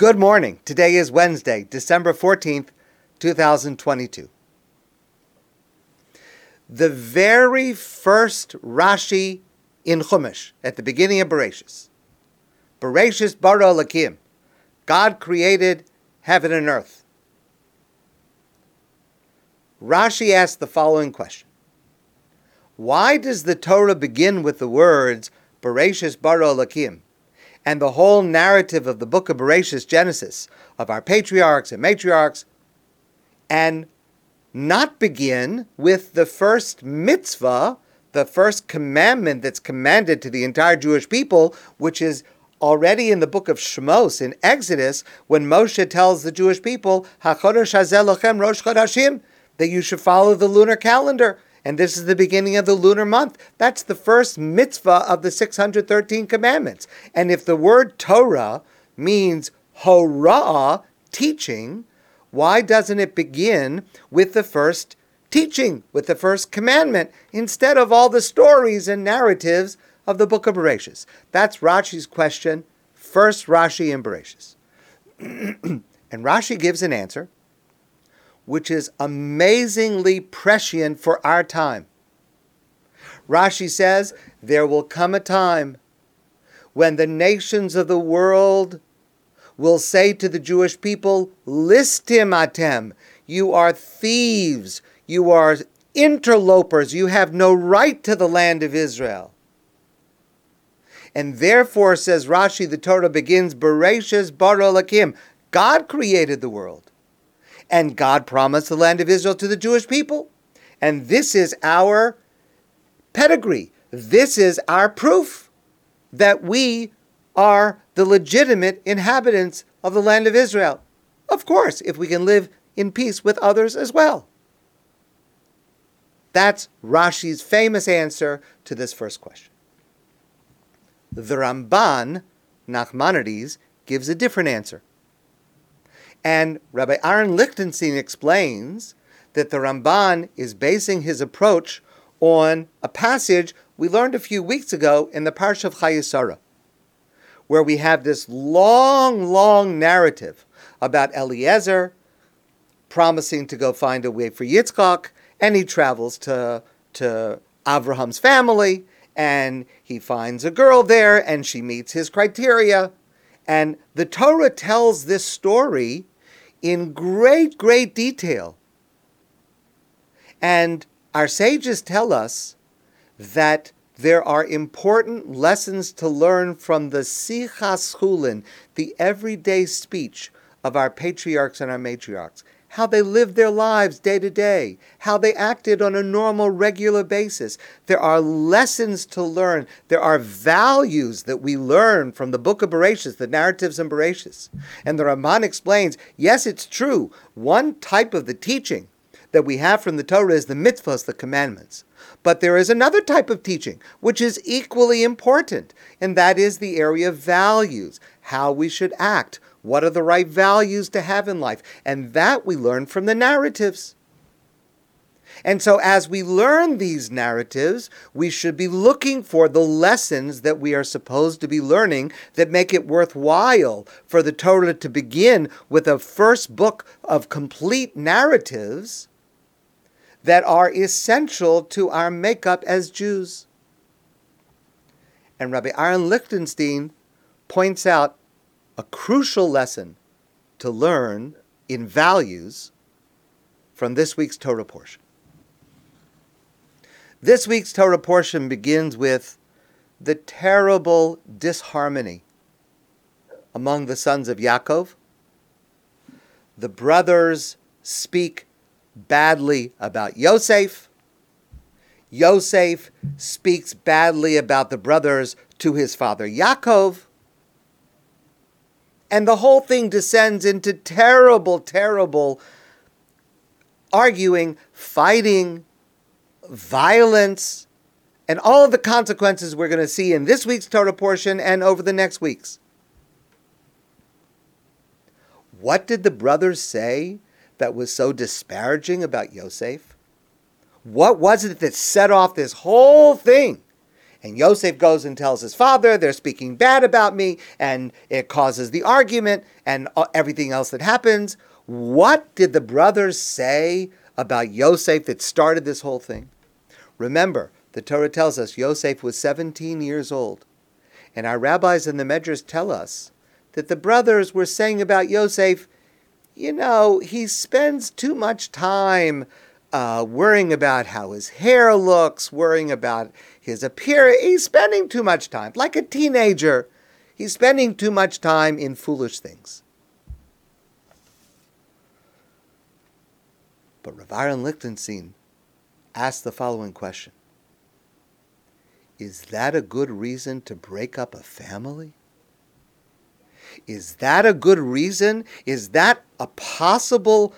Good morning. Today is Wednesday, December 14th, 2022. The very first Rashi in Chumash, at the beginning of Bereshis, Bereshis bara Elokim, God created heaven and earth. Rashi asked the following question Why does the Torah begin with the words Bereshis bara Elokim? And the whole narrative of the book of Bereshit, Genesis, of our patriarchs and matriarchs, and not begin with the first mitzvah, the first commandment that's commanded to the entire Jewish people, which is already in the book of Shmos, in Exodus, when Moshe tells the Jewish people, Rosh that you should follow the lunar calendar. And this is the beginning of the lunar month. That's the first mitzvah of the 613 commandments. And if the word Torah means hora'ah, teaching, why doesn't it begin with the first teaching, with the first commandment, instead of all the stories and narratives of the book of Bereshit? That's Rashi's question. First Rashi in Bereshit. and Rashi gives an answer which is amazingly prescient for our time. Rashi says, There will come a time when the nations of the world will say to the Jewish people, Listim atem, you are thieves, you are interlopers, you have no right to the land of Israel. And therefore, says Rashi, the Torah begins, Bereshis bara Elokim. God created the world. And God promised the land of Israel to the Jewish people. And this is our pedigree. This is our proof that we are the legitimate inhabitants of the land of Israel. Of course, if we can live in peace with others as well. That's Rashi's famous answer to this first question. The Ramban, Nachmanides, gives a different answer. And Rabbi Aaron Lichtenstein explains that the Ramban is basing his approach on a passage we learned a few weeks ago in the Parsha of Chayei Sarah, where we have this long, long narrative about Eliezer promising to go find a way for Yitzchak, and he travels to, to Avraham's family, and he finds a girl there, and she meets his criteria. And the Torah tells this story in great, great detail. And our sages tell us that there are important lessons to learn from the Sichas Chulin, the everyday speech of our patriarchs and our matriarchs how they lived their lives day to day, how they acted on a normal, regular basis. There are lessons to learn. There are values that we learn from the book of Bereshit, the narratives in Bereshit. And the Ramban explains, yes, it's true. One type of the teaching that we have from the Torah is the mitzvahs, the commandments. But there is another type of teaching which is equally important, and that is the area of values, how we should act, what are the right values to have in life? And that we learn from the narratives. And so, as we learn these narratives, we should be looking for the lessons that we are supposed to be learning that make it worthwhile for the Torah to begin with a first book of complete narratives that are essential to our makeup as Jews. And Rabbi Aaron Lichtenstein points out a crucial lesson to learn in values from this week's Torah portion. This week's Torah portion begins with the terrible disharmony among the sons of Yaakov. The brothers speak badly about Yosef. Yosef speaks badly about the brothers to his father Yaakov. And the whole thing descends into terrible, terrible arguing, fighting, violence, and all of the consequences we're going to see in this week's Torah portion and over the next weeks. What did the brothers say that was so disparaging about Yosef? What was it that set off this whole thing? And Yosef goes and tells his father, they're speaking bad about me, and it causes the argument and everything else that happens. What did the brothers say about Yosef that started this whole thing? Remember, the Torah tells us Yosef was 17 years old. And our rabbis and the Medrash tell us that the brothers were saying about Yosef, you know, he spends too much time uh, worrying about how his hair looks, worrying about his appearance. He's spending too much time, like a teenager. He's spending too much time in foolish things. But Aaron Lichtenstein asked the following question Is that a good reason to break up a family? Is that a good reason? Is that a possible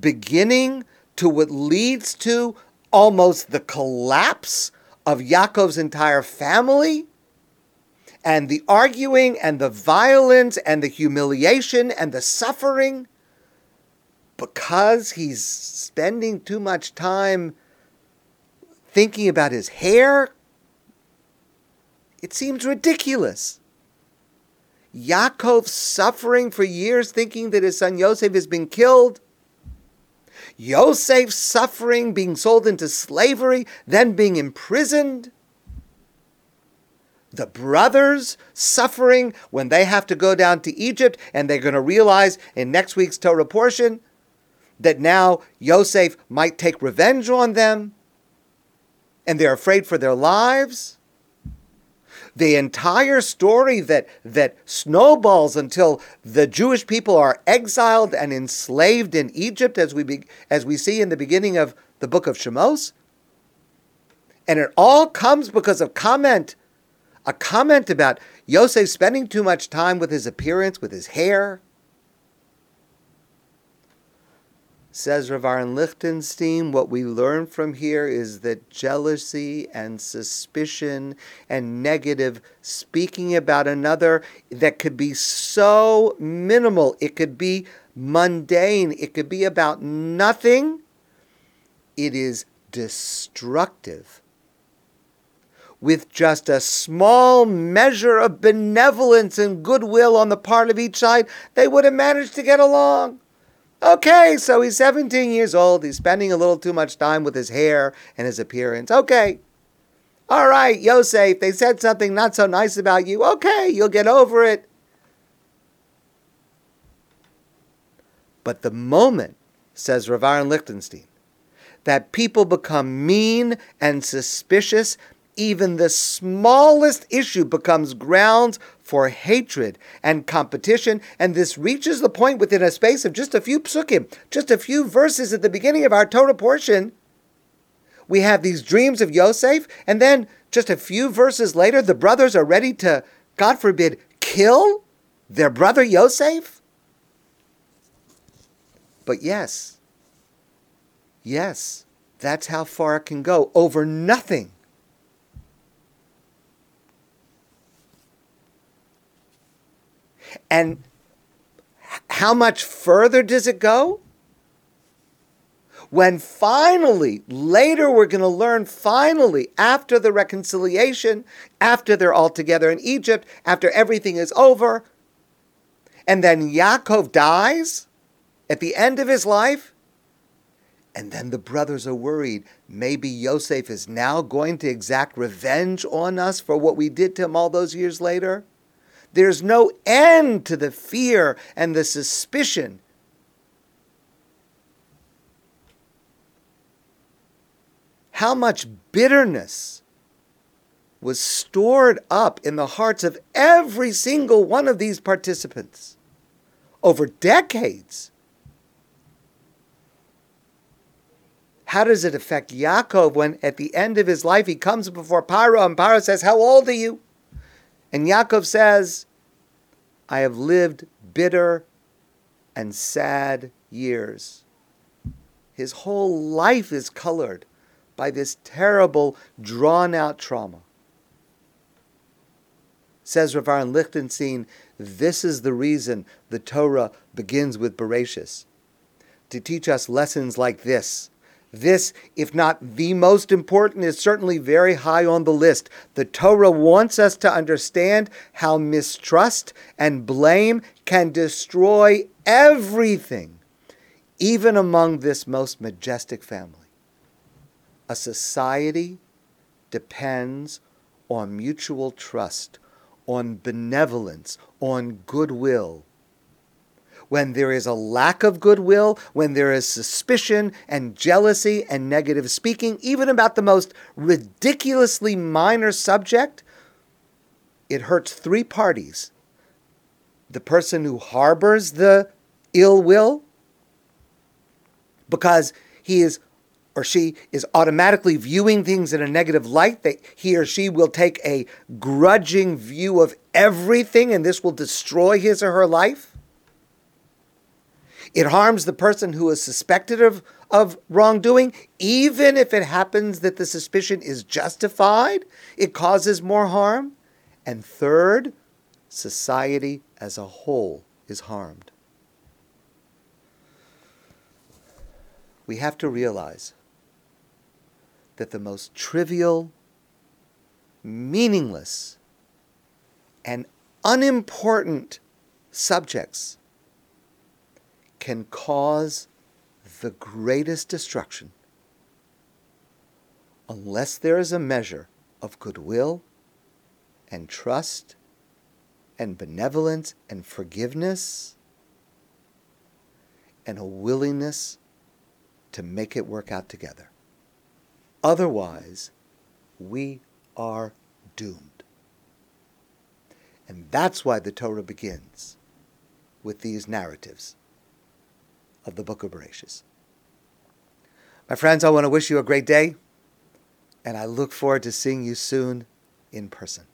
beginning to what leads to almost the collapse of Yaakov's entire family? And the arguing and the violence and the humiliation and the suffering because he's spending too much time thinking about his hair? It seems ridiculous. Yaakov suffering for years thinking that his son Yosef has been killed. Yosef suffering, being sold into slavery, then being imprisoned. The brothers suffering when they have to go down to Egypt and they're going to realize in next week's Torah portion that now Yosef might take revenge on them and they're afraid for their lives. The entire story that, that snowballs until the Jewish people are exiled and enslaved in Egypt, as we, be, as we see in the beginning of the book of Shemos. And it all comes because of comment, a comment about Yosef spending too much time with his appearance, with his hair, Says Rav Lichtenstein, what we learn from here is that jealousy and suspicion and negative speaking about another that could be so minimal, it could be mundane, it could be about nothing, it is destructive. With just a small measure of benevolence and goodwill on the part of each side, they would have managed to get along. Okay, so he's 17 years old. He's spending a little too much time with his hair and his appearance. Okay. All right, Yosef, they said something not so nice about you. Okay, you'll get over it. But the moment, says Rav Aaron Lichtenstein, that people become mean and suspicious, even the smallest issue becomes grounds for hatred and competition, and this reaches the point within a space of just a few psukim, just a few verses at the beginning of our Torah portion. We have these dreams of Yosef, and then just a few verses later, the brothers are ready to, God forbid, kill their brother Yosef? But yes, yes, that's how far it can go over nothing. And how much further does it go? When finally, later we're going to learn finally, after the reconciliation, after they're all together in Egypt, after everything is over, and then Yaakov dies at the end of his life, and then the brothers are worried. Maybe Yosef is now going to exact revenge on us for what we did to him all those years later. There's no end to the fear and the suspicion. How much bitterness was stored up in the hearts of every single one of these participants over decades. How does it affect Yaakov when at the end of his life he comes before Paro and Paro says, How old are you? And Yaakov says, I have lived bitter and sad years. His whole life is colored by this terrible, drawn out trauma. Says Rav Lichtenstein, this is the reason the Torah begins with Bereshis, to teach us lessons like this, This, if not the most important, is certainly very high on the list. The Torah wants us to understand how mistrust and blame can destroy everything, even among this most majestic family. A society depends on mutual trust, on benevolence, on goodwill when there is a lack of goodwill, when there is suspicion and jealousy and negative speaking, even about the most ridiculously minor subject, it hurts three parties the person who harbors the ill will, because he is or she is automatically viewing things in a negative light, that he or she will take a grudging view of everything and this will destroy his or her life. It harms the person who is suspected of, of wrongdoing, even if it happens that the suspicion is justified, it causes more harm. And third, society as a whole is harmed. We have to realize that the most trivial, meaningless, and unimportant subjects can cause the greatest destruction unless there is a measure of goodwill and trust and benevolence and forgiveness and a willingness to make it work out together. Otherwise, we are doomed. And that's why the Torah begins with these narratives of the book of Bereshis. My friends, I want to wish you a great day, and I look forward to seeing you soon in person.